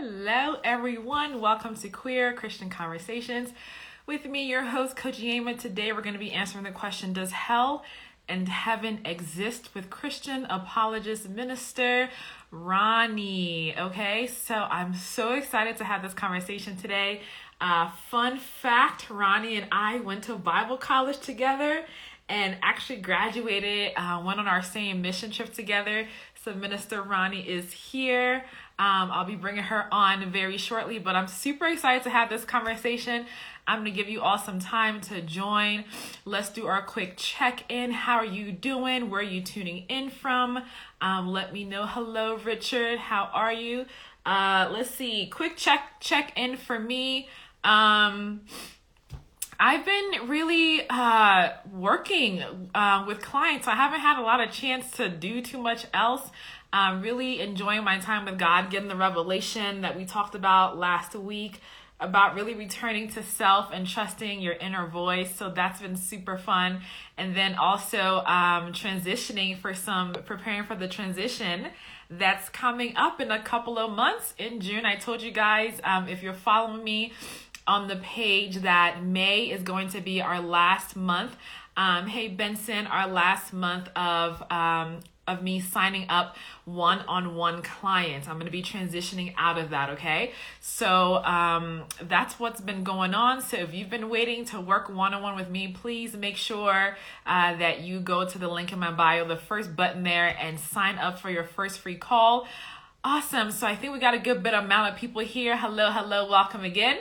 Hello, everyone. Welcome to Queer Christian Conversations. With me, your host, Coach Yema. Today, we're going to be answering the question Does hell and heaven exist with Christian apologist minister Ronnie? Okay, so I'm so excited to have this conversation today. Uh, fun fact Ronnie and I went to Bible college together and actually graduated, uh, went on our same mission trip together. So, Minister Ronnie is here. Um, I'll be bringing her on very shortly, but I'm super excited to have this conversation. I'm going to give you all some time to join. Let's do our quick check in. How are you doing? Where are you tuning in from? Um, let me know. Hello, Richard. How are you? Uh, let's see. Quick check check in for me. Um, I've been really uh, working uh, with clients. I haven't had a lot of chance to do too much else. I'm really enjoying my time with God, getting the revelation that we talked about last week about really returning to self and trusting your inner voice. So that's been super fun. And then also um, transitioning for some, preparing for the transition that's coming up in a couple of months in June. I told you guys, um, if you're following me, on the page that May is going to be our last month. Um, hey Benson, our last month of um, of me signing up one-on-one clients. I'm going to be transitioning out of that, okay? So um, that's what's been going on. So if you've been waiting to work one-on-one with me, please make sure uh, that you go to the link in my bio, the first button there, and sign up for your first free call. Awesome. So I think we got a good bit amount of people here. Hello, hello, welcome again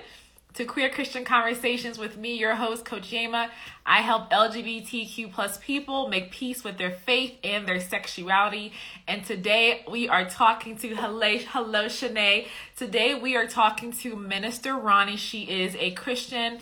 to Queer Christian Conversations with me, your host, Coach Yema. I help LGBTQ plus people make peace with their faith and their sexuality. And today we are talking to hello, hello Shanae. Today we are talking to Minister Ronnie. She is a Christian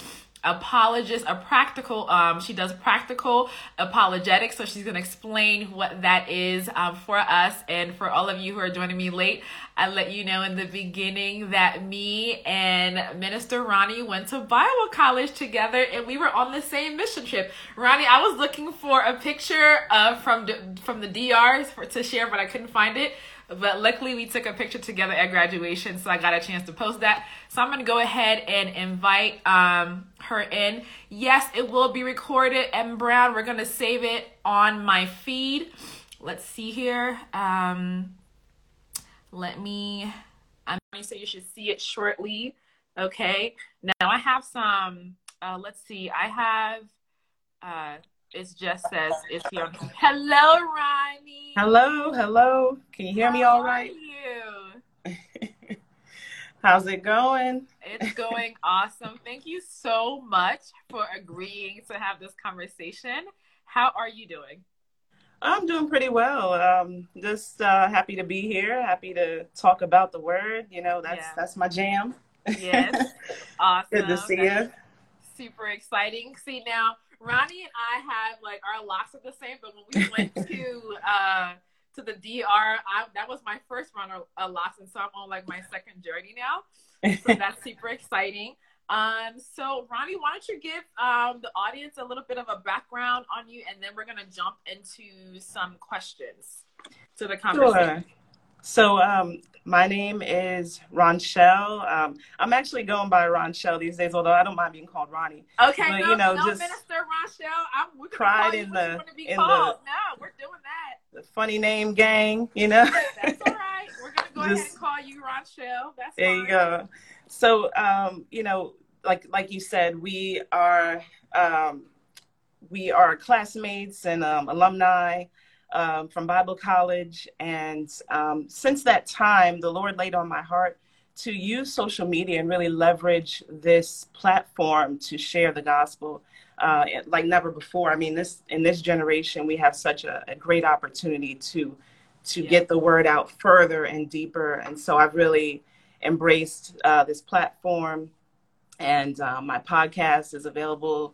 apologist, a practical, um, she does practical apologetics. So she's going to explain what that is um, for us. And for all of you who are joining me late, I let you know in the beginning that me and Minister Ronnie went to Bible college together and we were on the same mission trip. Ronnie, I was looking for a picture uh, from, from the DRs for, to share, but I couldn't find it. But luckily, we took a picture together at graduation, so I got a chance to post that. So I'm gonna go ahead and invite um, her in. Yes, it will be recorded. and Brown, we're gonna save it on my feed. Let's see here. Um, let me. I'm to say you should see it shortly. Okay. Now I have some. Uh, let's see. I have. Uh, it just says it's here. Hello, Ronnie. Hello, hello. Can you hear How me all right? you? How's it going? It's going awesome. Thank you so much for agreeing to have this conversation. How are you doing? I'm doing pretty well. Um, just uh, happy to be here. Happy to talk about the word. You know, that's Yeah. that's my jam. Yes. Awesome. Good to see That's you. Super exciting. See now, Ronnie and I have like our locks are the same, but when we went to uh to the DR, I, that was my first run of uh, locks, and so I'm on like my second journey now. So that's super exciting. Um, so Ronnie, why don't you give um the audience a little bit of a background on you, and then we're gonna jump into some questions to the conversation. Sure. So, um, my name is Rhonchell. Um, I'm actually going by Rhonchell these days, although I don't mind being called Ronnie. Okay, But, no, you know, no, just Minister Rhonchell, I'm we're pride in the- want to be in the- No, we're doing that. The funny name gang, you know. That's all right. We're gonna go ahead and call you Rhonchell. That's There fine. you go. So, um, you know, like like you said, we are um, we are classmates and um, alumni um, from Bible College, and um, since that time, the Lord laid on my heart to use social media and really leverage this platform to share the gospel uh, like never before. I mean, this in this generation, we have such a, a great opportunity to to Yeah. get the word out further and deeper, and so I've really embraced uh, this platform, and uh, my podcast is available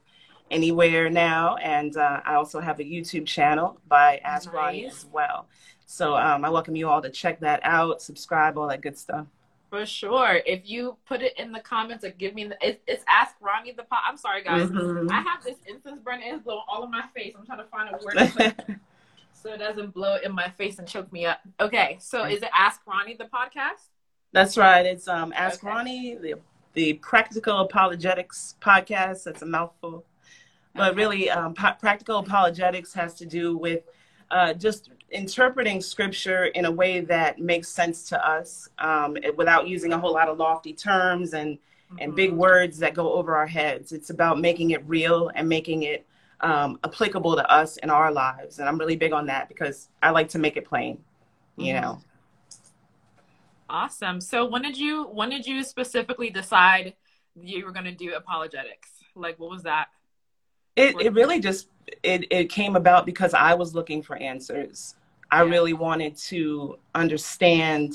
anywhere now, and uh, I also have a YouTube channel by Ask Ronnie Nice. as well. So um, I welcome you all to check that out, subscribe, all that good stuff. For sure. If you put it in the comments or give me the, it, it's Ask Ronnie the pot. I'm sorry, guys. Mhm. I have this incense burning. It's blowing all in my face. I'm trying to find a word so it doesn't blow in my face and choke me up. Okay, so is it Ask Ronnie the podcast? That's right. It's um, Ask Okay. Ronnie, the the Practical Apologetics podcast. That's a mouthful, but really, um, practical apologetics has to do with uh, just interpreting scripture in a way that makes sense to us, um, without using a whole lot of lofty terms and and Mhm. big words that go over our heads. It's about making it real and making it um, applicable to us in our lives. And I'm really big on that because I like to make it plain. You Mhm. know. Awesome. So when did you when did you specifically decide you were going to do apologetics? Like what was that? It it really just it it came about because I was looking for answers. I really wanted to understand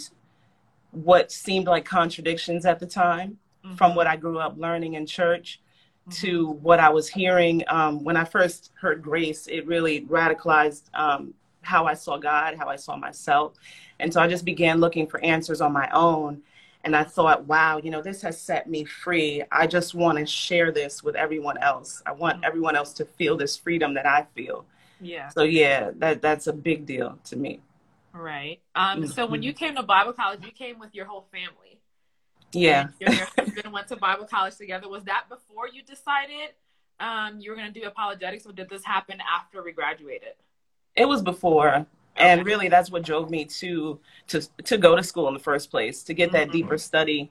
what seemed like contradictions at the time from what I grew up learning in church Mhm. to what I was hearing. Um, when I first heard Grace, it really radicalized um, how I saw God, how I saw myself. And so I just began looking for answers on my own. And I thought, wow, you know, this has set me free. I just want to share this with everyone else. I want Mhm. everyone else to feel this freedom that I feel. Yeah. So yeah, that that's a big deal to me. Right. Um so when you came to Bible college, you came with your whole family. Yeah. And your husband went to Bible college together. Was that before you decided um you were going to do apologetics or did this happen after we graduated? It was before. And really that's what drove me to to to go to school in the first place, to get that Mhm. deeper study.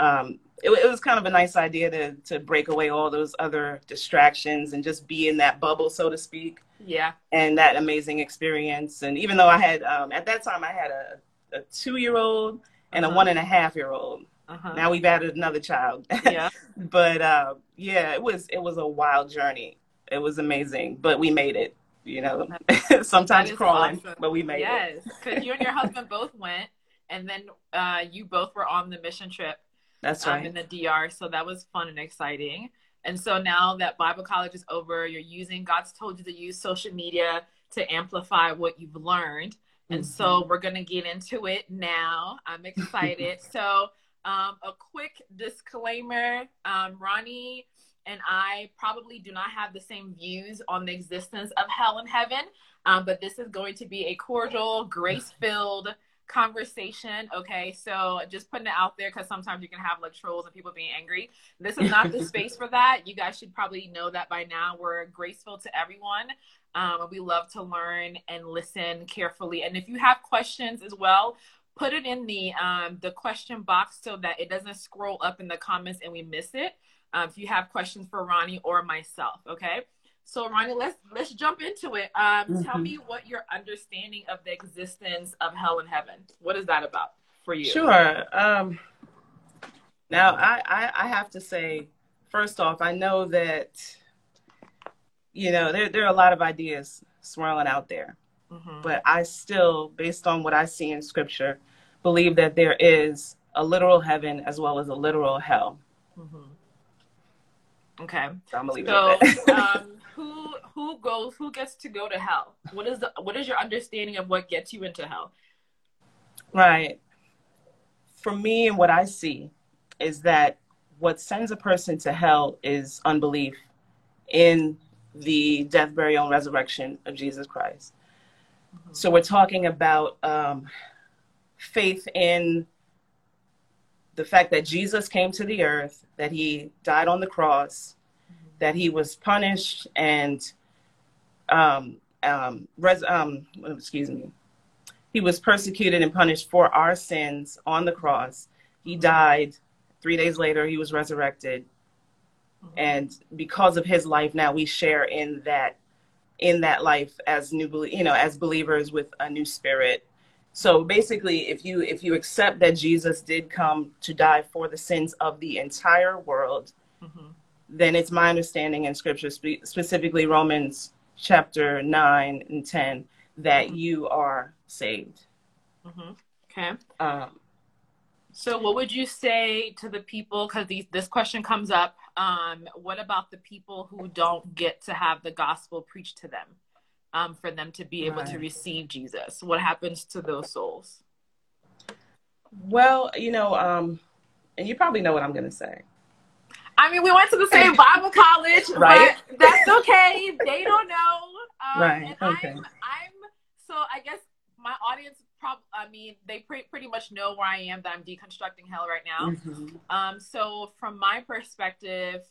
Um, it, it was kind of a nice idea to to break away all those other distractions and just be in that bubble, so to speak, Yeah. and that amazing experience. And even though I had um, at that time I had a, a two year old and a Uh-huh. one and a half year old. Uh-huh. Now we've added another child. yeah. but uh, yeah, it was it was a wild journey. It was amazing, but we made it. You know, sometimes crawling, awesome. but we made it. Yes, because you and your husband both went, and then uh, you both were on the mission trip That's um, right. in the DR. So that was fun and exciting. And so now that Bible college is over, you're using God's told you to use social media to amplify what you've learned. And Mhm. so we're going to get into it now. I'm excited. so, um, a quick disclaimer um, Ronnie and I probably do not have the same views on the existence of hell and heaven, um, but this is going to be a cordial, grace filled conversation. Okay, so just putting it out there because sometimes you can have like trolls and people being angry. This is not the space for that. You guys should probably know that by now. We're graceful to everyone. Um, we love to learn and listen carefully. And if you have questions as well, put it in the um, the question box so that it doesn't scroll up in the comments and we miss it. Um, if you have questions for Ronnie or myself, okay. So Ronnie, let's let's jump into it. Um, Tell Mhm. me what your understanding of the existence of hell and heaven. What is that about for you? Sure. Um, now, I, I, I have to say, first off, I know that, you know, there, there are a lot of ideas swirling out there, Mhm. but I still, based on what I see in scripture, believe that there is a literal heaven as well as a literal hell. Mhm. Okay. So I'm gonna leave So, it um, who who goes? Who gets to go to hell? What is the what is your understanding of what gets you into hell? Right. For me, and what I see is that what sends a person to hell is unbelief in the death, burial, and resurrection of Jesus Christ. So we're talking about um, faith in the fact that Jesus came to the earth, that he died on the cross, that he was punished and um, um, res- um, excuse me, he was persecuted and punished for our sins on the cross. He died. Three days later, he was resurrected, and because of his life, now we share in that in that life as new you know as believers with a new spirit so basically if you if you accept that jesus did come to die for the sins of the entire world Mhm. then it's my understanding in scripture spe- specifically romans chapter 9 and 10 that you are saved Mhm. Okay. um, So, what would you say to the people? Because this question comes up. Um, what about the people who don't get to have the gospel preached to them, um, for them to be able to receive Jesus? What happens to those souls? well you know um, and you probably know what i'm going to say I mean, we went to the same Bible college, Right. that's okay. They don't know. Um, Right, And okay. I'm, I'm, so I guess my audience probably. I mean, they pre- pretty much know where I am. That I'm deconstructing hell right now. Mm-hmm. Um, so from my perspective,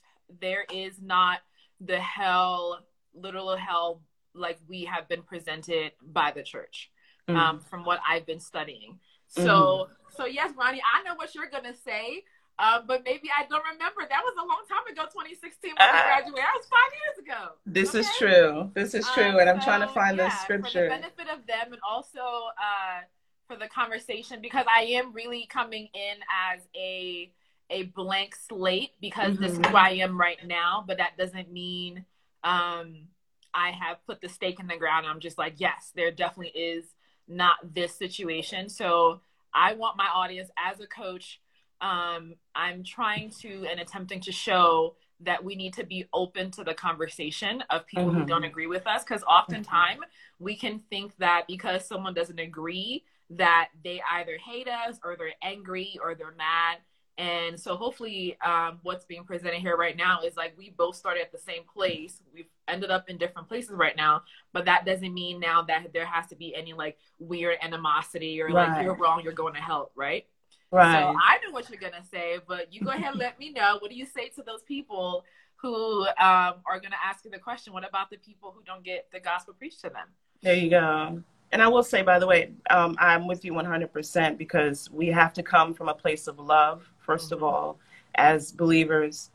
there is not the hell, literal hell, like we have been presented by the church. Mm-hmm. Um, from what I've been studying. So, mm-hmm. so yes, Ronnie, I know what you're gonna say. Um, but maybe I don't remember. That was a long time ago, 2016 when uh, we graduated. That was five years ago. This okay? is true. This is true. Um, and I'm so, trying to find yeah, the scripture. For the benefit of them and also uh, for the conversation, because I am really coming in as a a blank slate because mm-hmm. this is mm-hmm. I am right now. But that doesn't mean um, I have put the stake in the ground. I'm just like, yes, there definitely is not this situation. So I want my audience as a coach um, I'm trying to and attempting to show that we need to be open to the conversation of people mm-hmm. who don't agree with us because oftentimes we can think that because someone doesn't agree that they either hate us or they're angry or they're mad and so hopefully um, what's being presented here right now is like we both started at the same place we've ended up in different places right now but that doesn't mean now that there has to be any like weird animosity or right. like you're wrong you're going to help right Right. So I know what you're gonna say, but you go ahead and let me know. What do you say to those people who um, are gonna ask you the question? What about the people who don't get the gospel preached to them? There you go. And I will say, by the way, um, I'm with you 100% because we have to come from a place of love, 1st mm-hmm. of all, as believers.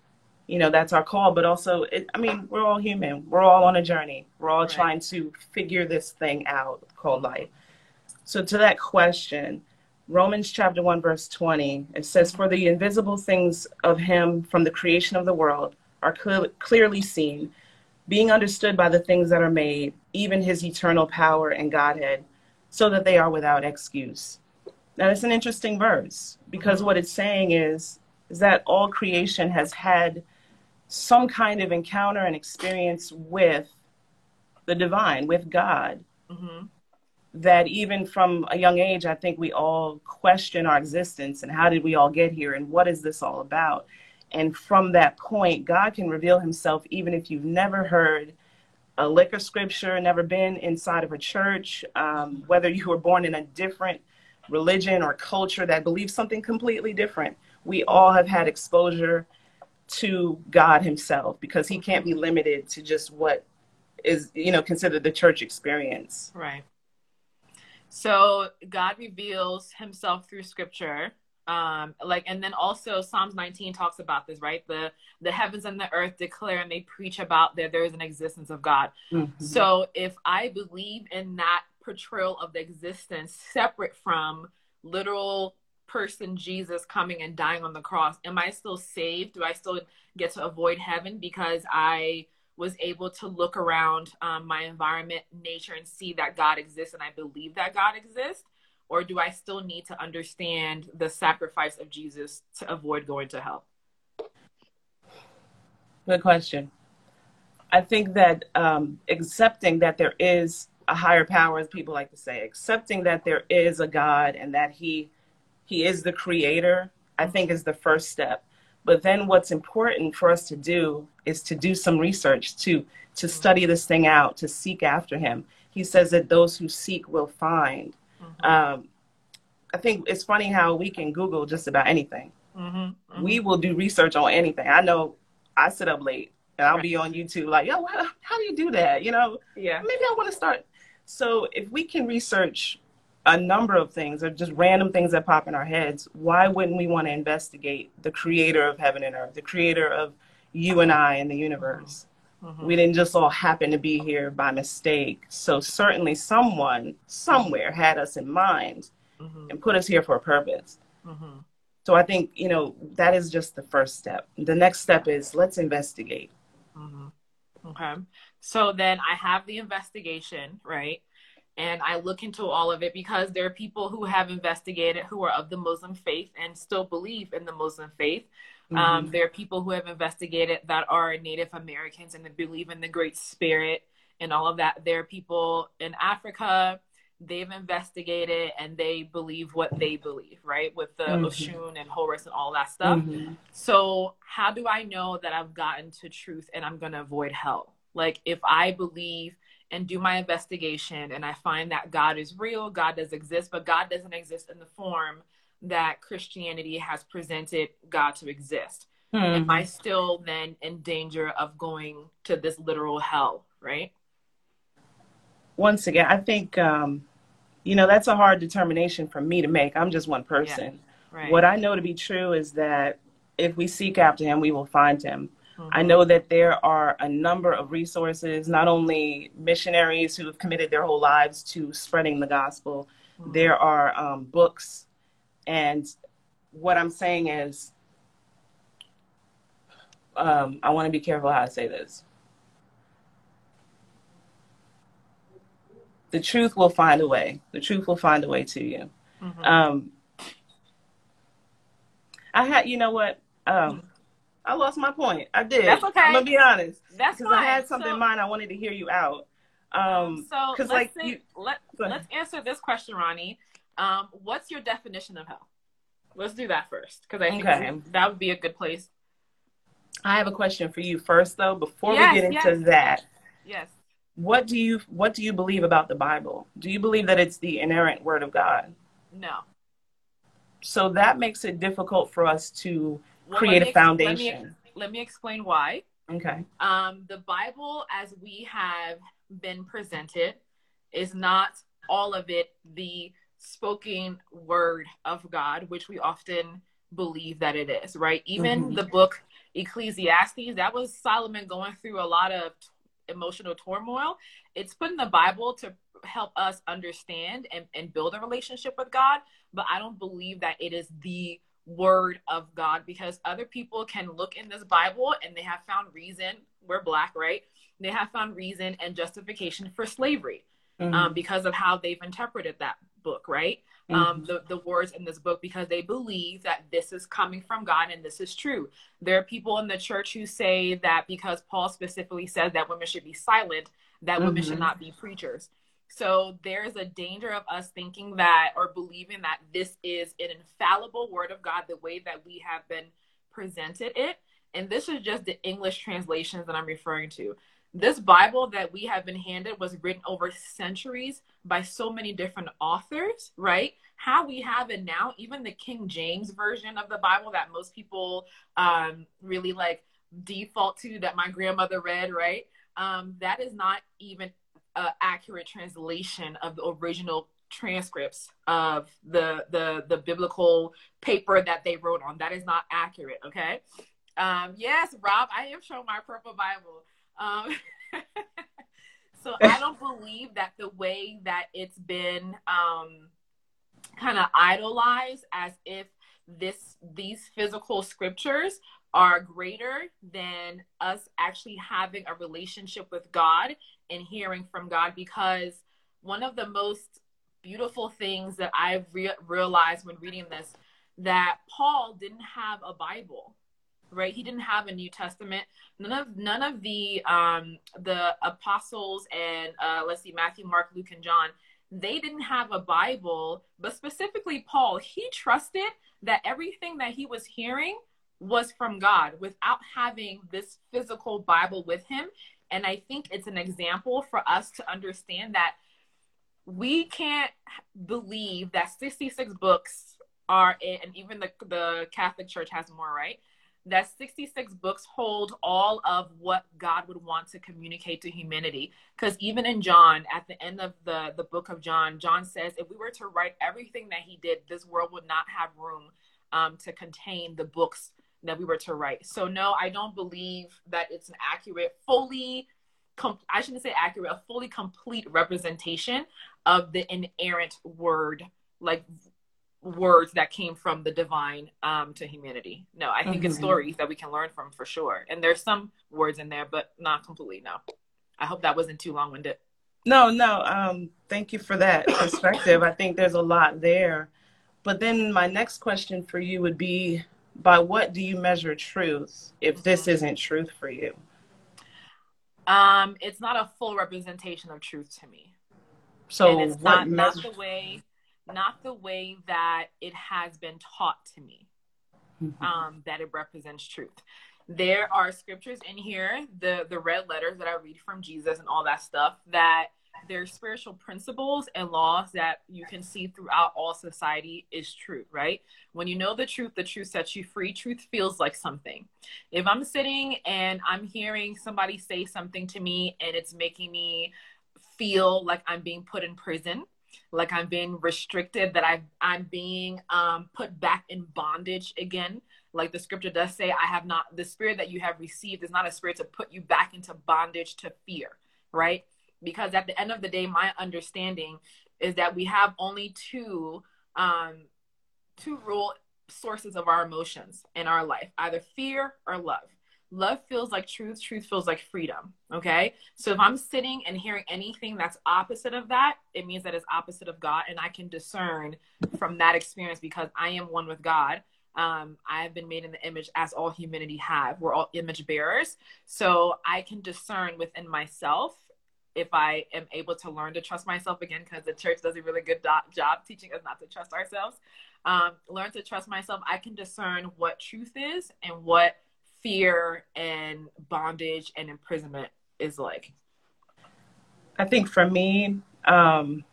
You know, that's our call. But also, it, I mean, we're all human. We're all on a journey. We're all right. trying to figure this thing out called life. So, to that question, Romans chapter 1, verse 20, it says, For the invisible things of him from the creation of the world are cl- clearly seen, being understood by the things that are made, even his eternal power and Godhead, so that they are without excuse. Now, it's an interesting verse because what it's saying is, is that all creation has had some kind of encounter and experience with the divine, with God. Mm-hmm that even from a young age, I think we all question our existence and how did we all get here and what is this all about? And from that point, God can reveal himself even if you've never heard a lick of scripture, never been inside of a church, um, whether you were born in a different religion or culture that believes something completely different. We all have had exposure to God himself because he can't be limited to just what is, you know, considered the church experience. Right. So God reveals himself through scripture. Um, like and then also Psalms 19 talks about this, right? The the heavens and the earth declare and they preach about that there is an existence of God. Mm-hmm. So if I believe in that portrayal of the existence separate from literal person Jesus coming and dying on the cross, am I still saved? Do I still get to avoid heaven because I was able to look around um, my environment, nature, and see that God exists and I believe that God exists? Or do I still need to understand the sacrifice of Jesus to avoid going to hell? Good question. I think that um, accepting that there is a higher power, as people like to say, accepting that there is a God and that He He is the Creator, I think is the first step. But then what's important for us to do is to do some research, to to study this thing out, to seek after him. He says that those who seek will find. Mm-hmm. Um, I think it's funny how we can Google just about anything. Mm-hmm. Mm-hmm. We will do research on anything. I know I sit up late and I'll right. be on YouTube like, yo, how, how do you do that? You know, yeah. Maybe I want to start. So if we can research a number of things or just random things that pop in our heads, why wouldn't we want to investigate the creator of heaven and earth, the creator of you and I and the universe? Mm-hmm. We didn't just all happen to be here by mistake. So certainly someone somewhere had us in mind mm-hmm. and put us here for a purpose. Mm-hmm. So I think, you know, that is just the first step. The next step is let's investigate. Mm-hmm. Okay. So then I have the investigation, right? and I look into all of it because there are people who have investigated who are of the Muslim faith and still believe in the Muslim faith. Um, mm-hmm. Um, there are people who have investigated that are Native Americans and they believe in the Great Spirit and all of that. There are people in Africa, they've investigated and they believe what they believe, right? With the mm-hmm. Oshun and Horus and all that stuff. Mm-hmm. So, how do I know that I've gotten to truth and I'm going to avoid hell? Like, if I believe and do my investigation and I find that God is real, God does exist, but God doesn't exist in the form that Christianity has presented God to exist. Mm-hmm. Am I still then in danger of going to this literal hell, right? Once again, I think, um, you know, that's a hard determination for me to make. I'm just one person. Yeah, right. What I know to be true is that if we seek after him, we will find him. Mm-hmm. I know that there are a number of resources, not only missionaries who have committed their whole lives to spreading the gospel, mm-hmm. there are um, books. And what I'm saying is, um, I want to be careful how I say this. The truth will find a way. The truth will find a way to you. Mm-hmm. Um, I had, you know what? Um, I lost my point. I did. That's okay. I'm gonna be honest. That's because I had something so, in mind. I wanted to hear you out. Um, so let's like you, let let's answer this question, Ronnie. Um, what's your definition of hell? Let's do that first because I think okay. that would be a good place. I have a question for you first, though. Before yes, we get into yes. that, yes. What do you what do you believe about the Bible? Do you believe that it's the inerrant Word of God? No. So that makes it difficult for us to well, create a foundation. Let me, let me explain why. Okay. Um, the Bible, as we have been presented, is not all of it the spoken word of God, which we often believe that it is, right? Even mm-hmm. the book Ecclesiastes, that was Solomon going through a lot of t- emotional turmoil. It's put in the Bible to help us understand and, and build a relationship with God, but I don't believe that it is the word of God because other people can look in this Bible and they have found reason. We're black, right? They have found reason and justification for slavery mm-hmm. um, because of how they've interpreted that book, right? Um, mm-hmm. Um, the, the words in this book because they believe that this is coming from God and this is true. There are people in the church who say that because Paul specifically says that women should be silent, that mm-hmm. women should mm-hmm. not be preachers. So there's a danger of us thinking that or believing that this is an infallible word of God, the way that we have been presented it. And this is just the English translations that I'm referring to. This Bible that we have been handed was written over centuries by so many different authors, right? How we have it now, even the King James version of the Bible that most people um, really like default to, that my grandmother read, right? Um, that is not even uh, accurate translation of the original transcripts of the the the biblical paper that they wrote on. That is not accurate. Okay. Um, yes, Rob, I am showing my purple Bible. Um, so I don't believe that the way that it's been um, kind of idolized as if this these physical scriptures are greater than us actually having a relationship with God and hearing from God because one of the most beautiful things that I've re- realized when reading this that Paul didn't have a Bible right? He didn't have a new testament. None of none of the um the apostles and uh let's see matthew mark luke and john they didn't have a bible but specifically paul he trusted that everything that he was hearing was from god without having this physical bible with him and I think it's an example for us to understand that we can't believe that 66 books are in, and even the, the Catholic Church has more, right? That 66 books hold all of what God would want to communicate to humanity. Because even in John, at the end of the, the book of John, John says, if we were to write everything that he did, this world would not have room um, to contain the books that we were to write. So no, I don't believe that it's an accurate, fully, com- I shouldn't say accurate, a fully complete representation of the inerrant word, like words that came from the divine um, to humanity. No, I think mm-hmm. it's stories that we can learn from for sure. And there's some words in there, but not completely. No, I hope that wasn't too long winded. No, no. Um, thank you for that perspective. I think there's a lot there. But then my next question for you would be by what do you measure truth if this mm-hmm. isn't truth for you? Um, it's not a full representation of truth to me. So and it's not, not the way not the way that it has been taught to me. Mm-hmm. Um, that it represents truth. there are scriptures in here, the the red letters that I read from Jesus and all that stuff that there's spiritual principles and laws that you can see throughout all society is true, right? When you know the truth, the truth sets you free. Truth feels like something. If I'm sitting and I'm hearing somebody say something to me and it's making me feel like I'm being put in prison, like I'm being restricted, that I I'm being um, put back in bondage again. Like the scripture does say, I have not the spirit that you have received is not a spirit to put you back into bondage to fear, right? Because at the end of the day, my understanding is that we have only two um, two rule sources of our emotions in our life, either fear or love. Love feels like truth truth feels like freedom okay? So if i'm sitting and hearing anything that's opposite of that it means that it's opposite of god and i can discern from that experience because i am one with god. Um, i have been made in the image as all humanity have. We're all image bearers. So i can discern within myself if i am able to learn to trust myself again because the church does a really good do- job teaching us not to trust ourselves um, learn to trust myself i can discern what truth is and what fear and bondage and imprisonment is like? I think for me, um,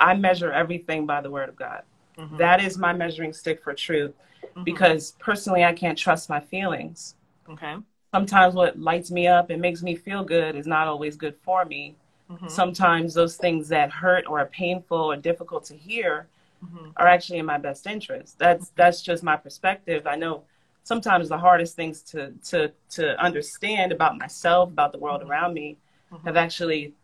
I measure everything by the word of God. Mm-hmm. That is my measuring stick for truth mm-hmm. because personally, I can't trust my feelings. Okay. Sometimes what lights me up and makes me feel good is not always good for me. Mm-hmm. Sometimes those things that hurt or are painful or difficult to hear mm-hmm. are actually in my best interest. That's that's just my perspective. I know sometimes the hardest things to to to understand about myself, about the world mm-hmm. around me, mm-hmm. have actually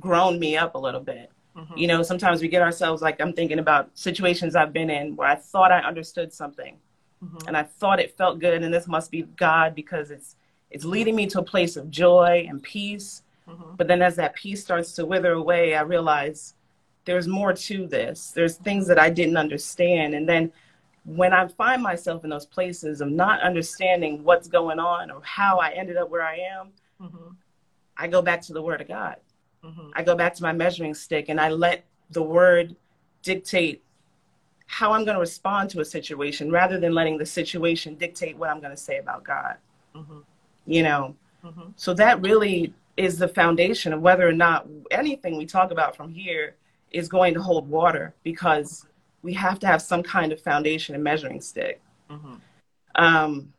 grown me up a little bit. Mm-hmm. You know, sometimes we get ourselves like I'm thinking about situations I've been in where I thought I understood something, mm-hmm. and I thought it felt good, and this must be God because it's it's leading me to a place of joy and peace. Mm-hmm. But then as that peace starts to wither away, I realize there's more to this. There's things that I didn't understand, and then when I find myself in those places of not understanding what's going on or how I ended up where I am, mm-hmm. I go back to the Word of God. Mm-hmm. I go back to my measuring stick and I let the Word dictate how I'm going to respond to a situation rather than letting the situation dictate what I'm going to say about God. Mm-hmm. You know, mm-hmm. so that really is the foundation of whether or not anything we talk about from here is going to hold water because we have to have some kind of foundation and measuring stick. Mm-hmm. Um,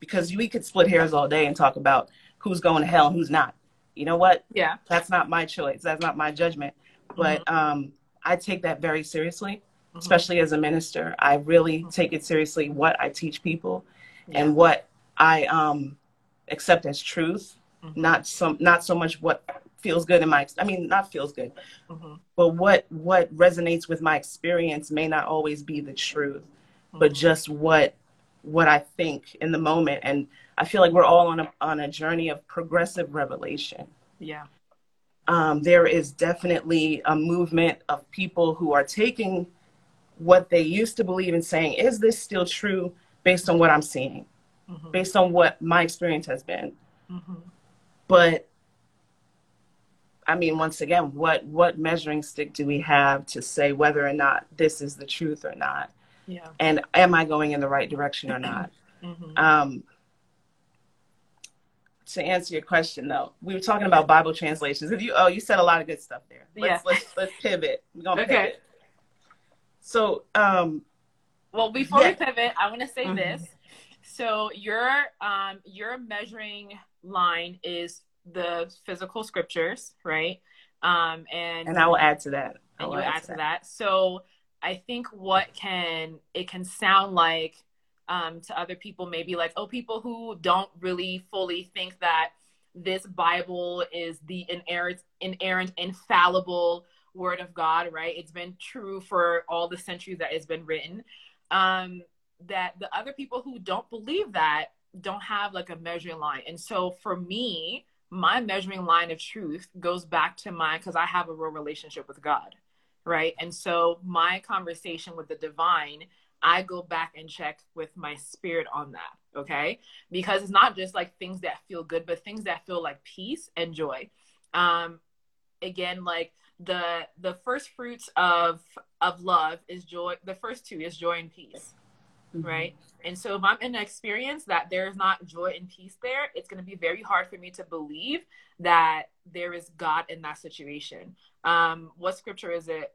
because we could split hairs all day and talk about who's going to hell and who's not. You know what? Yeah. That's not my choice. That's not my judgment. But mm-hmm. um, I take that very seriously, mm-hmm. especially as a minister. I really mm-hmm. take it seriously what I teach people yeah. and what I um, accept as truth, mm-hmm. not some not so much what feels good in my i mean not feels good mm-hmm. but what what resonates with my experience may not always be the truth mm-hmm. but just what what i think in the moment and i feel like we're all on a on a journey of progressive revelation yeah um, there is definitely a movement of people who are taking what they used to believe and saying is this still true based on what i'm seeing mm-hmm. based on what my experience has been mm-hmm. But I mean, once again, what what measuring stick do we have to say whether or not this is the truth or not? Yeah. And am I going in the right direction or not? Mm-hmm. Um, to answer your question, though, we were talking about Bible translations. If you oh, you said a lot of good stuff there. Let's yeah. let's let's pivot. We're gonna okay. pivot. So, um, well, before yeah. we pivot, I want to say mm-hmm. this. So you're um you're measuring line is the physical scriptures, right? Um, and and I will add to that. and you add, add to that. that. So I think what can it can sound like um, to other people, maybe like oh, people who don't really fully think that this Bible is the inerrant, inerrant, infallible word of God, right? It's been true for all the centuries that it's been written. Um, that the other people who don't believe that don't have like a measuring line. And so for me, my measuring line of truth goes back to my because I have a real relationship with God, right? And so my conversation with the divine, I go back and check with my spirit on that, okay? Because it's not just like things that feel good, but things that feel like peace and joy. Um, again, like the the first fruits of of love is joy. The first two is joy and peace, mm-hmm. right? And so if I'm in an experience that there's not joy and peace there, it's going to be very hard for me to believe that there is God in that situation. Um, what scripture is it?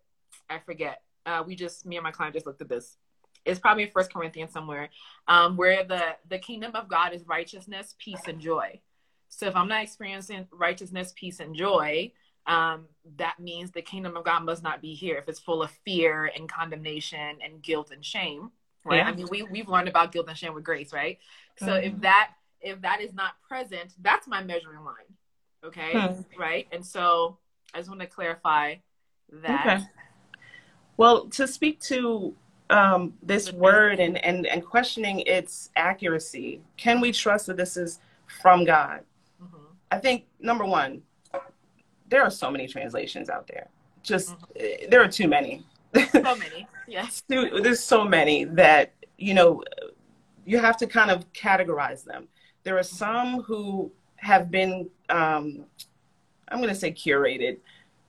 I forget. Uh, we just, me and my client just looked at this. It's probably in First Corinthians somewhere, um, where the the kingdom of God is righteousness, peace, and joy. So if I'm not experiencing righteousness, peace, and joy, um, that means the kingdom of God must not be here. If it's full of fear and condemnation and guilt and shame, right? Yeah. I mean, we we've learned about guilt and shame with grace, right? So mm-hmm. if that if that is not present, that's my measuring line. Okay, hmm. right? And so I just want to clarify that. Okay. Well, to speak to um, this word and, and, and questioning its accuracy, can we trust that this is from God? Mm-hmm. I think number one, there are so many translations out there. Just mm-hmm. there are too many. So many, yes. There's so many that you know you have to kind of categorize them. There are some who have been, um, I'm going to say, curated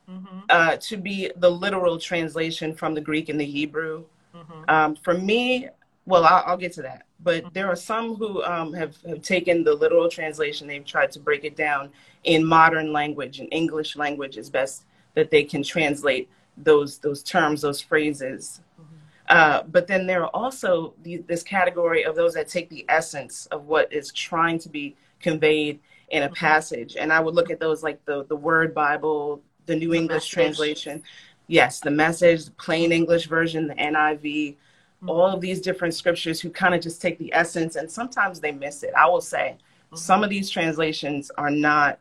mm-hmm. uh, to be the literal translation from the Greek and the Hebrew. Mm-hmm. Um, for me, well, I'll, I'll, get to that. But mm-hmm. there are some who um, have, have taken the literal translation, they've tried to break it down in modern language in English language as best that they can translate those those terms, those phrases. Mm-hmm. Uh, but then there are also the, this category of those that take the essence of what is trying to be conveyed in a mm-hmm. passage, and I would look at those like the the Word Bible, the New the English message. translation, yes, the Message, the plain English version, the NIV, mm-hmm. all of these different scriptures who kind of just take the essence, and sometimes they miss it. I will say, mm-hmm. some of these translations are not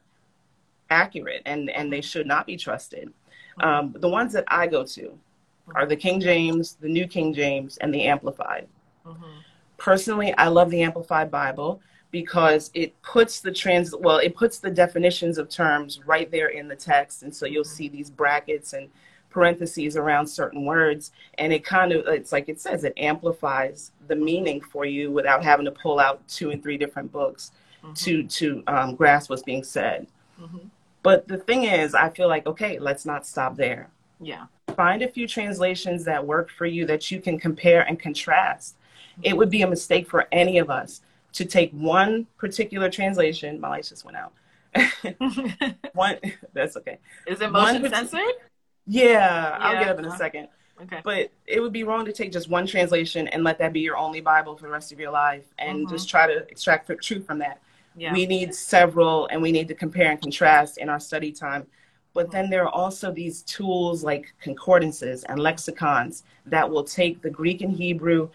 accurate, and and they should not be trusted. Mm-hmm. Um, the ones that I go to are the King James, the New King James, and the Amplified. Mm-hmm. Personally, I love the Amplified Bible because it puts the trans well, it puts the definitions of terms right there in the text, and so you'll mm-hmm. see these brackets and parentheses around certain words, and it kind of it's like it says it amplifies the meaning for you without having to pull out two and three different books mm-hmm. to to um, grasp what's being said. But the thing is, I feel like okay, let's not stop there. Yeah find a few translations that work for you that you can compare and contrast. It would be a mistake for any of us to take one particular translation. My lights just went out. one, that's okay. Is it motion one, censored? Yeah, yeah, I'll get up in a second. Okay. But it would be wrong to take just one translation and let that be your only Bible for the rest of your life and mm-hmm. just try to extract the truth from that. Yeah. We need several and we need to compare and contrast in our study time but then there are also these tools like concordances and lexicons that will take the Greek and Hebrew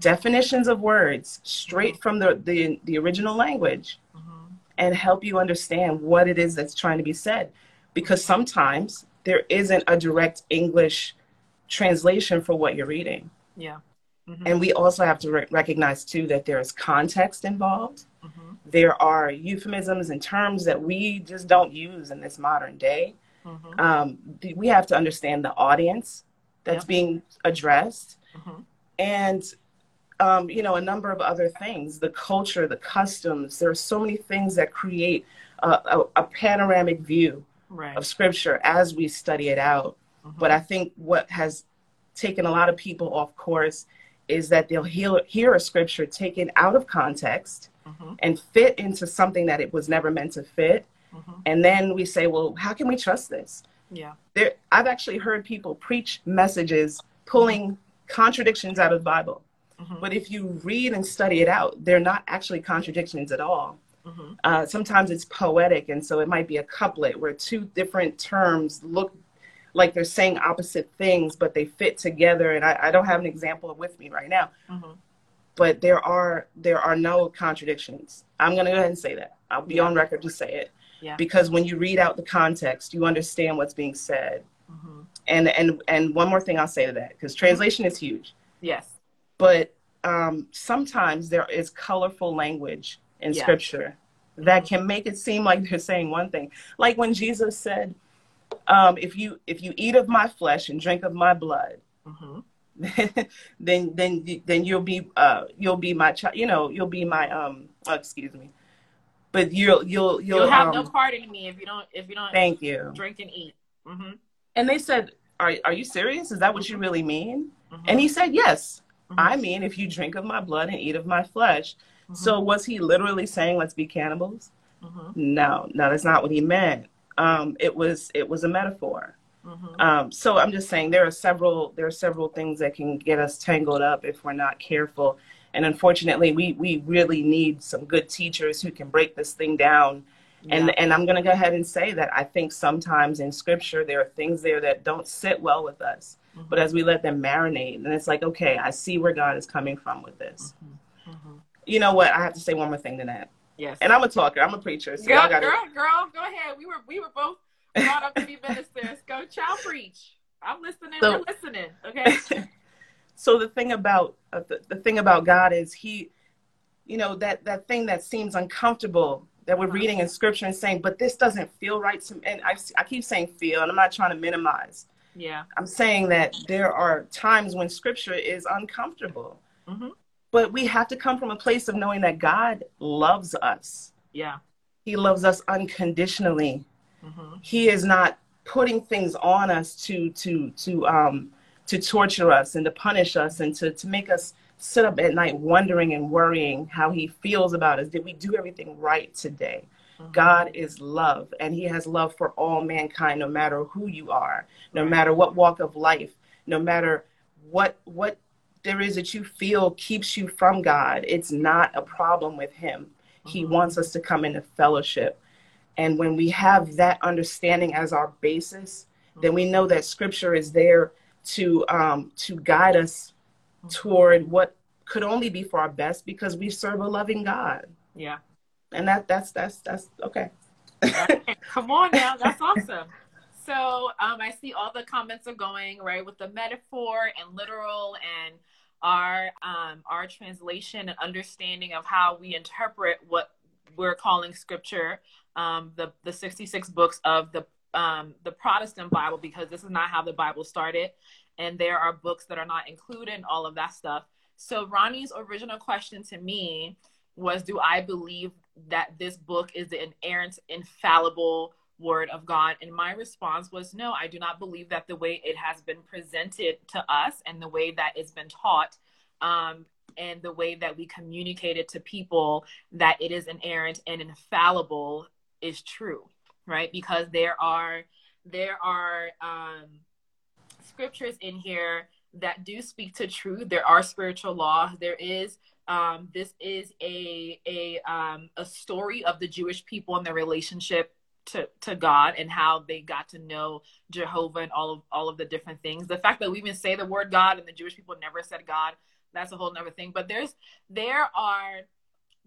definitions of words straight from the, the, the original language mm-hmm. and help you understand what it is that's trying to be said. Because sometimes there isn't a direct English translation for what you're reading. Yeah. Mm-hmm. And we also have to re- recognize too that there is context involved. There are euphemisms and terms that we just don't use in this modern day. Mm-hmm. Um, we have to understand the audience that's yep. being addressed, mm-hmm. and um, you know a number of other things, the culture, the customs. There are so many things that create a, a, a panoramic view right. of Scripture as we study it out. Mm-hmm. But I think what has taken a lot of people off course is that they'll hear, hear a scripture taken out of context mm-hmm. and fit into something that it was never meant to fit Mm-hmm. And then we say, well, how can we trust this? Yeah. There, I've actually heard people preach messages pulling contradictions out of the Bible. Mm-hmm. But if you read and study it out, they're not actually contradictions at all. Mm-hmm. Uh, sometimes it's poetic, and so it might be a couplet where two different terms look like they're saying opposite things, but they fit together. And I, I don't have an example with me right now, mm-hmm. But there are there are no contradictions. I'm going to go ahead and say that. I'll be on record to say it. Yeah. Because when you read out the context, you understand what's being said. Mm-hmm. And and and one more thing I'll say to that, because translation is huge. Yes. But um, sometimes there is colorful language in yeah. scripture that can make it seem like they're saying one thing. Like when Jesus said, um, "If you if you eat of my flesh and drink of my blood." Mm-hmm. then then then you'll be uh you'll be my child you know you'll be my um oh, excuse me but you'll you'll you'll, you'll have um, no part in me if you don't if you don't thank you drink and eat mm-hmm. and they said are, are you serious is that what you really mean mm-hmm. and he said yes Mm-hmm. I mean, if you drink of my blood and eat of my flesh. Mm-hmm. So was he literally saying, let's be cannibals? Mm-hmm. No, no, that's not what he meant. Um, it was it was a metaphor. Mm-hmm. Um, so I'm just saying there are several there are several things that can get us tangled up if we're not careful. And unfortunately, we we really need some good teachers who can break this thing down. Yeah. And and I'm going to go ahead and say that I think sometimes in Scripture there are things there that don't sit well with us. Mm-hmm. But as we let them marinate, and it's like, okay, I see where God is coming from with this. Mm-hmm. mm-hmm. You know what? I have to say one more thing to that. Yes. And I'm a talker. I'm a preacher. So girl, gotta... girl, girl, go ahead. We were we were both brought up to be ministers. Go child preach. I'm listening. So, We're listening. Okay. so the thing about uh, the, the thing about God is He, you know, that that thing that seems uncomfortable that we're uh-huh. reading in Scripture and saying, but this doesn't feel right to me. And I I keep saying feel, and I'm not trying to minimize. Yeah. I'm saying that there are times when Scripture is uncomfortable. Mm-hmm. But we have to come from a place of knowing that God loves us. Yeah. He loves us unconditionally. Mm-hmm. He is not putting things on us to to to um to torture us and to punish us and to to make us sit up at night wondering and worrying how he feels about us. Did we do everything right today? Mm-hmm. God is love, and He has love for all mankind, no matter who you are, no matter what walk of life, no matter what what there is that you feel keeps you from God. It's not a problem with Him. Mm-hmm. He wants us to come into fellowship. And when we have that understanding as our basis, then we know that scripture is there to um, to guide us toward what could only be for our best because we serve a loving God. Yeah. And that that's that's that's okay. Come on now, that's awesome. So um, I see all the comments are going right with the metaphor and literal and our um, our translation and understanding of how we interpret what we're calling scripture um, the the 66 books of the um, the Protestant Bible because this is not how the Bible started, and there are books that are not included all of that stuff. So Ronnie's original question to me was, "Do I believe that this book is the inerrant, infallible word of God?" And my response was, "No, I do not believe that the way it has been presented to us and the way that it's been taught." Um, and the way that we communicate it to people that it is inerrant and infallible is true, right? Because there are there are um, scriptures in here that do speak to truth. There are spiritual laws. There is um, this is a a um, a story of the Jewish people and their relationship to, to God and how they got to know Jehovah and all of all of the different things. The fact that we even say the word God and the Jewish people never said God, that's a whole nother thing. But there's there are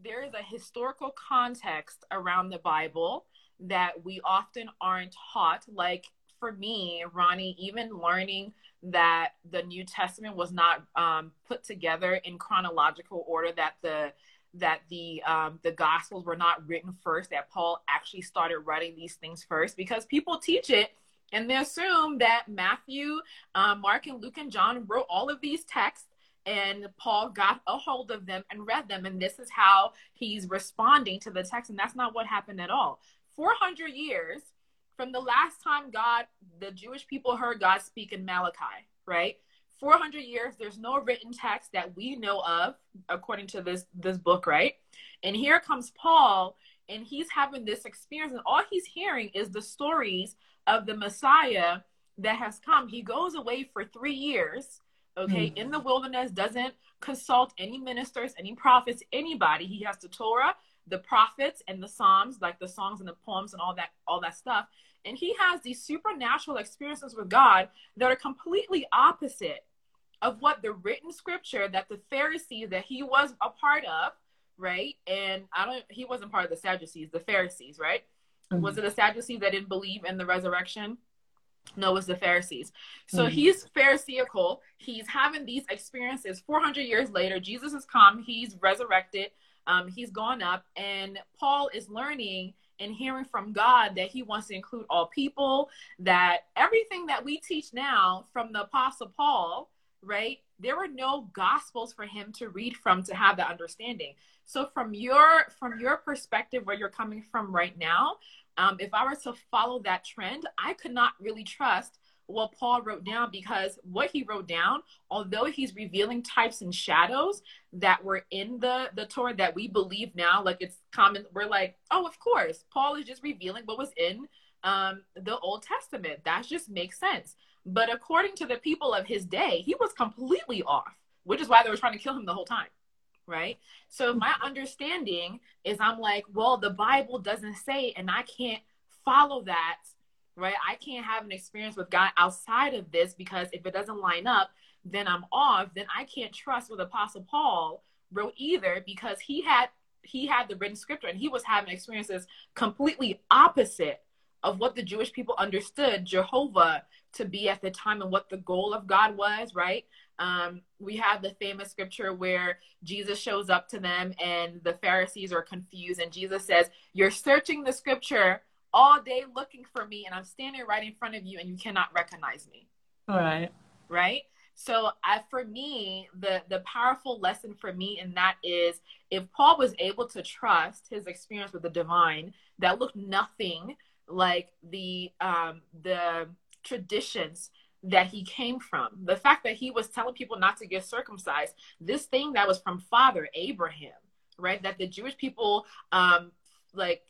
there is a historical context around the Bible that we often aren't taught. Like for me, Ronnie, even learning that the New Testament was not um, put together in chronological order, that the that the um, the Gospels were not written first, that Paul actually started writing these things first, because people teach it and they assume that Matthew, um, Mark, and Luke and John wrote all of these texts and Paul got a hold of them and read them. And this is how he's responding to the text. And that's not what happened at all. 400 years from the last time God, the Jewish people heard God speak in Malachi, right? 400 years, there's no written text that we know of, according to this, this book, right? And here comes Paul, and he's having this experience, and all he's hearing is the stories of the Messiah that has come. He goes away for three years okay, mm. in the wilderness, doesn't consult any ministers, any prophets, anybody. He has the Torah, the prophets, and the Psalms, like the songs and the poems and all that, all that stuff. And he has these supernatural experiences with God that are completely opposite of what the written scripture that the Pharisees that he was a part of, right? And I don't he wasn't part of the Sadducees, the Pharisees, right? Mm-hmm. Was it the Sadducees that didn't believe in the resurrection? No, it's the Pharisees. So mm-hmm. he's Pharisaical. He's having these experiences. 400 years later, Jesus has come. He's resurrected. Um, he's gone up. And Paul is learning and hearing from God that he wants to include all people, that everything that we teach now from the Apostle Paul, right? There were no gospels for him to read from to have that understanding. So from your from your perspective where you're coming from right now, um, if I were to follow that trend, I could not really trust what Paul wrote down because what he wrote down, although he's revealing types and shadows that were in the the Torah that we believe now, like it's common, we're like, oh, of course, Paul is just revealing what was in um, the Old Testament. That just makes sense. But according to the people of his day, he was completely off, which is why they were trying to kill him the whole time. Right. So my understanding is I'm like, well, the Bible doesn't say, and I can't follow that. Right. I can't have an experience with God outside of this because if it doesn't line up, then I'm off. Then I can't trust what Apostle Paul wrote either because he had he had the written scripture and he was having experiences completely opposite of what the Jewish people understood Jehovah to be at the time and what the goal of God was, right? Um, we have the famous scripture where Jesus shows up to them and the Pharisees are confused, and Jesus says, You're searching the scripture all day looking for me, and I'm standing right in front of you, and you cannot recognize me. All right. Right? So I, for me, the the powerful lesson for me in that is if Paul was able to trust his experience with the divine that looked nothing like the um, the traditions that he came from. The fact that he was telling people not to get circumcised, this thing that was from Father Abraham, right? That the Jewish people um, like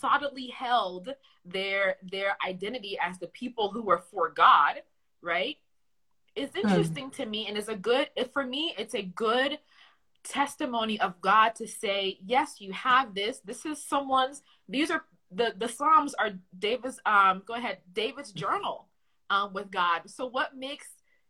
solidly held their their identity as the people who were for God, right? It's hmm. interesting to me and it's a good for me it's a good testimony of God to say, yes, you have this. This is someone's these are the the Psalms are David's um go ahead David's journal um with God. So what makes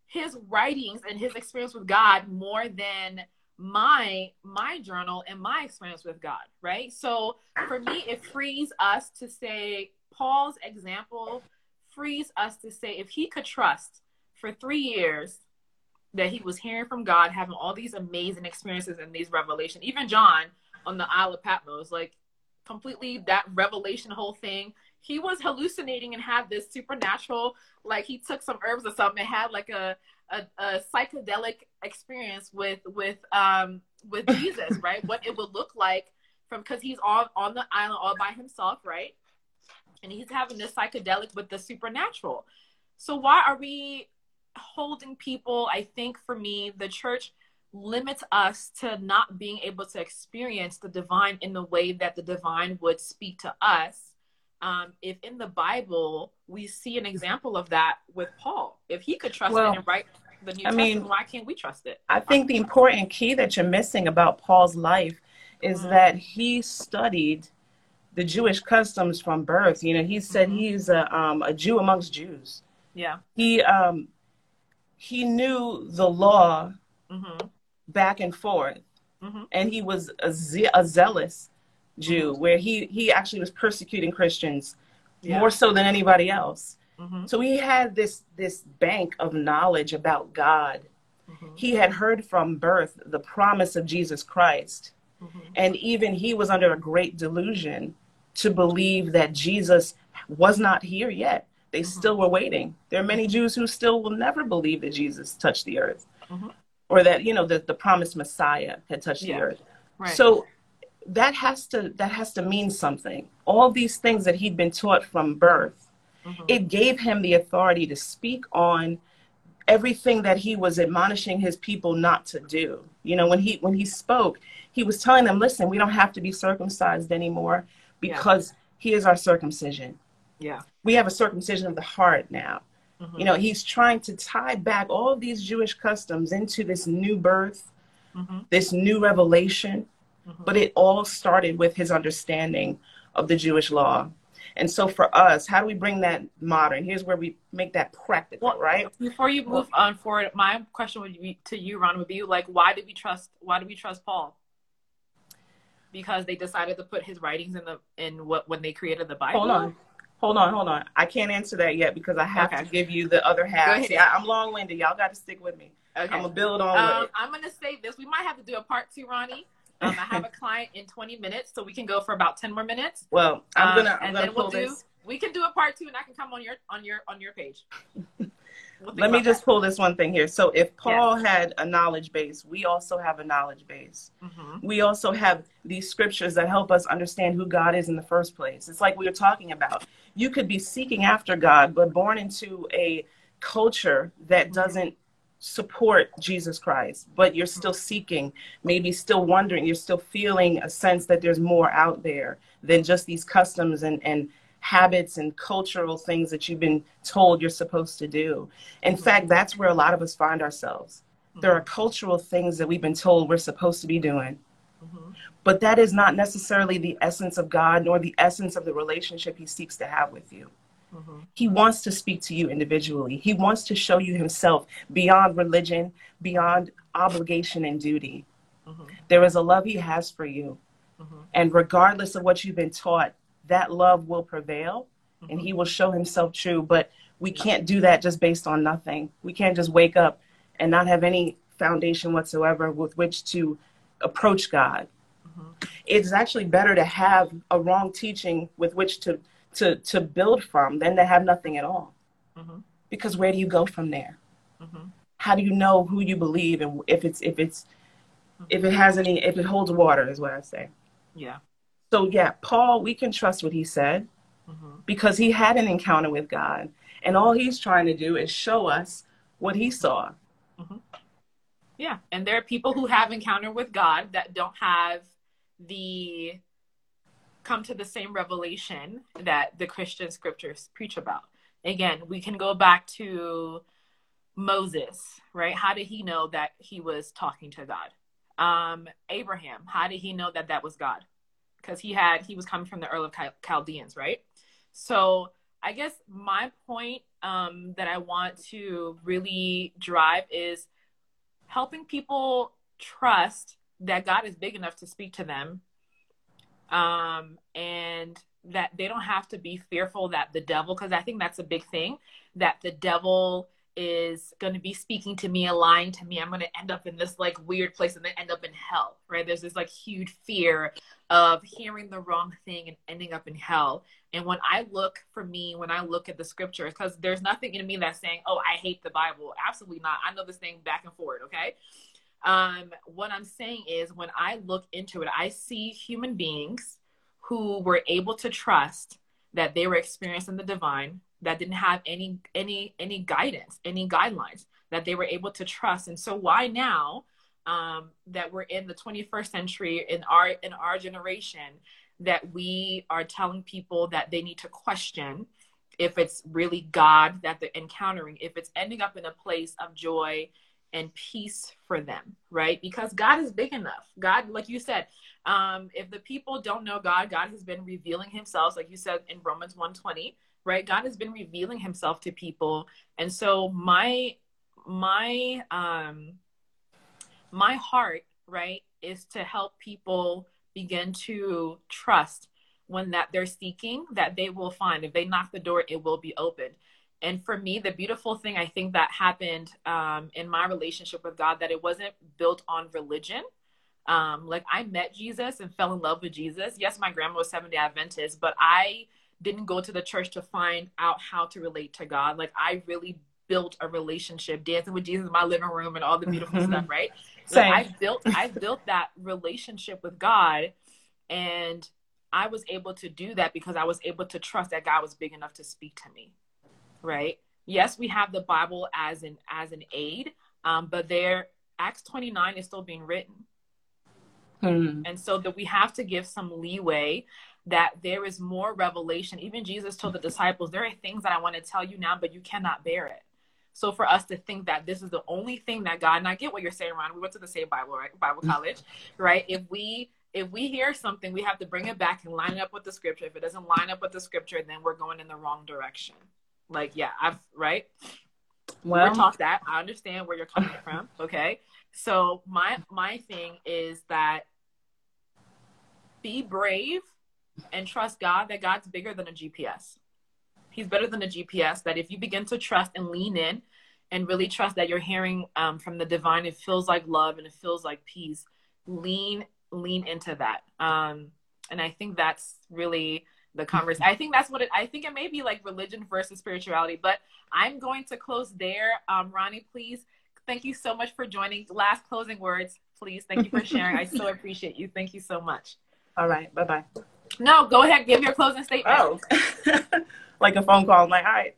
his writings and his experience with God more than my my journal and my experience with God, right? So for me it frees us to say Paul's example frees us to say if he could trust for 3 years that he was hearing from God, having all these amazing experiences and these revelations. Even John on the Isle of Patmos, like completely that revelation whole thing. He was hallucinating and had this supernatural like he took some herbs or something and had like a a, a psychedelic experience with with um with jesus right? What it would look like from because he's on on the island all by himself right? And he's having this psychedelic with the supernatural. So why are we holding people i think for me the church limits us to not being able to experience the divine in the way that the divine would speak to us. Um, if in the Bible we see an example of that with Paul, if he could trust well, it and write the New I Testament, mean, why can't we trust it? I think the important key that you're missing about Paul's life is mm-hmm. that he studied the Jewish customs from birth. You know, he said mm-hmm. he's a, um, a Jew amongst Jews. Yeah. He um, he knew the law mm-hmm back and forth. Mm-hmm. And he was a, ze- a zealous Jew, mm-hmm. where he, he actually was persecuting Christians yeah. more so than anybody else. Mm-hmm. So he had this this bank of knowledge about God. Mm-hmm. He had heard from birth the promise of Jesus Christ. Mm-hmm. And even he was under a great delusion to believe that Jesus was not here yet. They mm-hmm. still were waiting. There are many Jews who still will never believe that Jesus touched the earth or that you know the, the promised messiah had touched yeah. the earth right. so that has to that has to mean something all these things that he'd been taught from birth mm-hmm. it gave him the authority to speak on everything that he was admonishing his people not to do you know when he when he spoke he was telling them listen we don't have to be circumcised anymore because yeah. he is our circumcision yeah we have a circumcision of the heart now Mm-hmm. You know, he's trying to tie back all of these Jewish customs into this new birth, mm-hmm. this new revelation. Mm-hmm. But it all started with his understanding of the Jewish law. And so for us, how do we bring that modern? Here's where we make that practical, well, right? Before you move on forward, my question would be to you, Ron, would be like, why did we trust why do we trust Paul? Because they decided to put his writings in the in what when they created the Bible. Hold on. Hold on, hold on. I can't answer that yet because I have okay. to give you the other half. See, I, am long winded. Y'all got to stick with me. Okay. I'm gonna build on um, I'm gonna say this. We might have to do a part two, Ronnie. Um, I have a client in 20 minutes, so we can go for about 10 more minutes. Well, I'm gonna, um, I'm and gonna then we'll do. We can do a part two, and I can come on your on your on your page. we'll let me just that. pull this one thing here. So if Paul yes. had a knowledge base, we also have a knowledge base. Mm-hmm. We also have these scriptures that help us understand who God is in the first place. It's like we were talking about. You could be seeking after God, but born into a culture that mm-hmm. doesn't support Jesus Christ, but you're mm-hmm. still seeking, maybe still wondering, you're still feeling a sense that there's more out there than just these customs and, and habits and cultural things that you've been told you're supposed to do. In mm-hmm. fact, that's where a lot of us find ourselves. There mm-hmm. are cultural things that we've been told we're supposed to be doing. Mm-hmm. But that is not necessarily the essence of God nor the essence of the relationship He seeks to have with you. Mm-hmm. He wants to speak to you individually. He wants to show you himself beyond religion, beyond obligation and duty. Mm-hmm. There is a love he has for you. Mm-hmm. And regardless of what you've been taught, that love will prevail and he will show himself true. But we can't do that just based on nothing. We can't just wake up and not have any foundation whatsoever with which to approach God. Mm-hmm. It's actually better to have a wrong teaching with which to to to build from than to have nothing at all. Mm-hmm. Because where do you go from there? Mm-hmm. How do you know who you believe and if it's if it's if it has any if it holds water is what I say. Yeah. So yeah, Paul, we can trust what he said mm-hmm. because he had an encounter with God, and all he's trying to do is show us what he saw. Mm-hmm. Yeah, and there are people who have encounter with God that don't have the come to the same revelation that the Christian scriptures preach about. Again, we can go back to Moses, right? How did he know that he was talking to God? Um, Abraham, how did he know that that was God? Because he had he was coming from the Ur of Chaldeans, right? So I guess my point um, that I want to really drive is helping people trust that God is big enough to speak to them um, and that they don't have to be fearful that the devil, because I think that's a big thing, that the devil is going to be speaking to me lying to me. I'm going to end up in this like weird place and then end up in hell, right? There's this like huge fear of hearing the wrong thing and ending up in hell. And when I look for me, when I look at the scriptures, because there's nothing in me that's saying, oh, I hate the Bible. Absolutely not. I know this thing back and forward, okay? Um, what I'm saying is, when I look into it, I see human beings who were able to trust that they were experiencing the divine, that didn't have any any any guidance, any guidelines, that they were able to trust. And so, why now um, that we're in the 21st century in our in our generation, that we are telling people that they need to question if it's really God that they're encountering, if it's ending up in a place of joy and peace for them, right? Because God is big enough. God, like you said, um, if the people don't know God, God has been revealing himself, like you said in Romans 120, right? God has been revealing himself to people. And so my my um my heart, right, is to help people begin to trust when that they're seeking that they will find. If they knock the door, it will be opened and for me the beautiful thing i think that happened um, in my relationship with god that it wasn't built on religion. Um, like i met jesus and fell in love with jesus. Yes my grandma was seventh day adventist but i didn't go to the church to find out how to relate to god. Like i really built a relationship dancing with jesus in my living room and all the beautiful mm-hmm. stuff right? So i built i built that relationship with god and i was able to do that because i was able to trust that god was big enough to speak to me right? Yes, we have the Bible as an as an aid, um, but there Acts 29 is still being written. Hmm. And so that we have to give some leeway that there is more revelation. Even Jesus told the disciples, there are things that I want to tell you now, but you cannot bear it. So for us to think that this is the only thing that God, and I get what you're saying, Ron. We went to the same Bible, right? Bible mm. college, right? If we if we hear something, we have to bring it back and line it up with the scripture. If it doesn't line up with the scripture, then we're going in the wrong direction. Like, yeah, I've right. Well, we talk that. I understand where you're coming from. Okay, so my my thing is that be brave and trust God that God's bigger than a GPS. He's better than a GPS. That if you begin to trust and lean in and really trust that you're hearing um, from the divine, it feels like love and it feels like peace. Lean lean into that. Um, and I think that's really the conversation. I think that's what it. I think it may be like religion versus spirituality. But I'm going to close there. Um, Ronnie, please. Thank you so much for joining. Last closing words, please. Thank you for sharing. I so appreciate you. Thank you so much. All right. Bye bye. No, go ahead. Give your closing statement. Oh, like a phone call. I'm like, all right.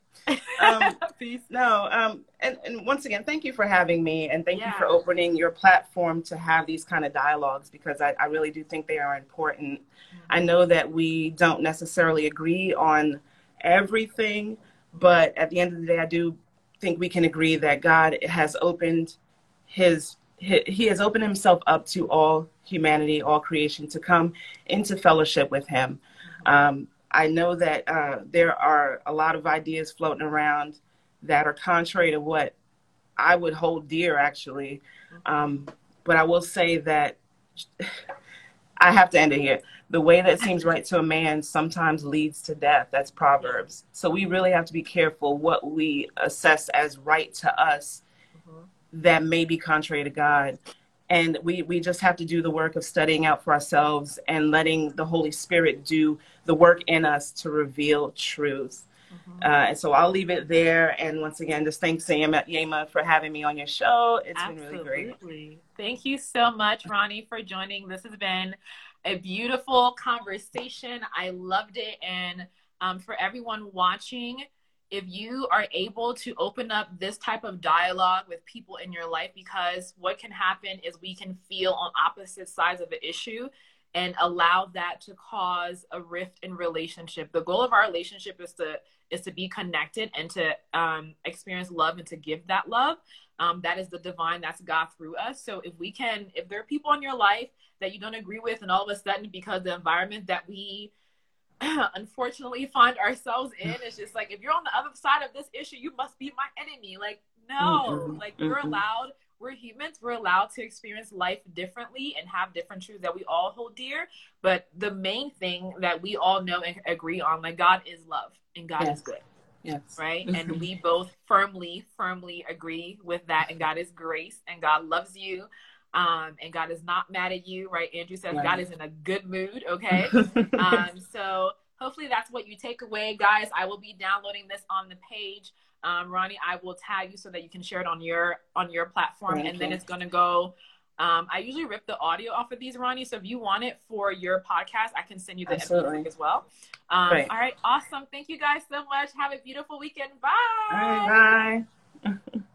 Um, Peace. No. Um, and, and once again, thank you for having me, and thank yeah. you for opening your platform to have these kind of dialogues because I, I really do think they are important. Mm-hmm. I know that we don't necessarily agree on everything, but at the end of the day, I do think we can agree that God has opened his he has opened himself up to all humanity, all creation to come into fellowship with him. Um, I know that uh, there are a lot of ideas floating around that are contrary to what I would hold dear, actually. Um, but I will say that I have to end it here. The way that seems right to a man sometimes leads to death. That's Proverbs. So we really have to be careful what we assess as right to us that may be contrary to God. And we, we just have to do the work of studying out for ourselves and letting the Holy Spirit do the work in us to reveal truth. Mm-hmm. Uh, and so I'll leave it there. And once again, just thanks, Yema, Yema for having me on your show. It's Absolutely. been really great. Thank you so much, Ronnie, for joining. This has been a beautiful conversation. I loved it. And um, for everyone watching, if you are able to open up this type of dialogue with people in your life, because what can happen is we can feel on opposite sides of the issue and allow that to cause a rift in relationship. The goal of our relationship is to is to be connected and to um, experience love and to give that love. Um, that is the divine, that's God through us. So if we can, if there are people in your life that you don't agree with, and all of a sudden because the environment that we unfortunately find ourselves in is just like if you're on the other side of this issue you must be my enemy. Like no like we're allowed we're humans we're allowed to experience life differently and have different truths that we all hold dear. But the main thing that we all know and agree on like god is love and god yes. is good yes. right? And we both firmly firmly agree with that and god is grace and god loves you um, and God is not mad at you, right? Andrew says right. God is in a good mood, okay? um, so hopefully that's what you take away, guys. I will be downloading this on the page. Um, Ronnie, I will tag you so that you can share it on your on your platform, Thank and you. then it's gonna go. Um, I usually rip the audio off of these, Ronnie. So if you want it for your podcast, I can send you the episode as well. Um, All right, awesome. Thank you guys so much. Have a beautiful weekend. Bye. Bye. bye.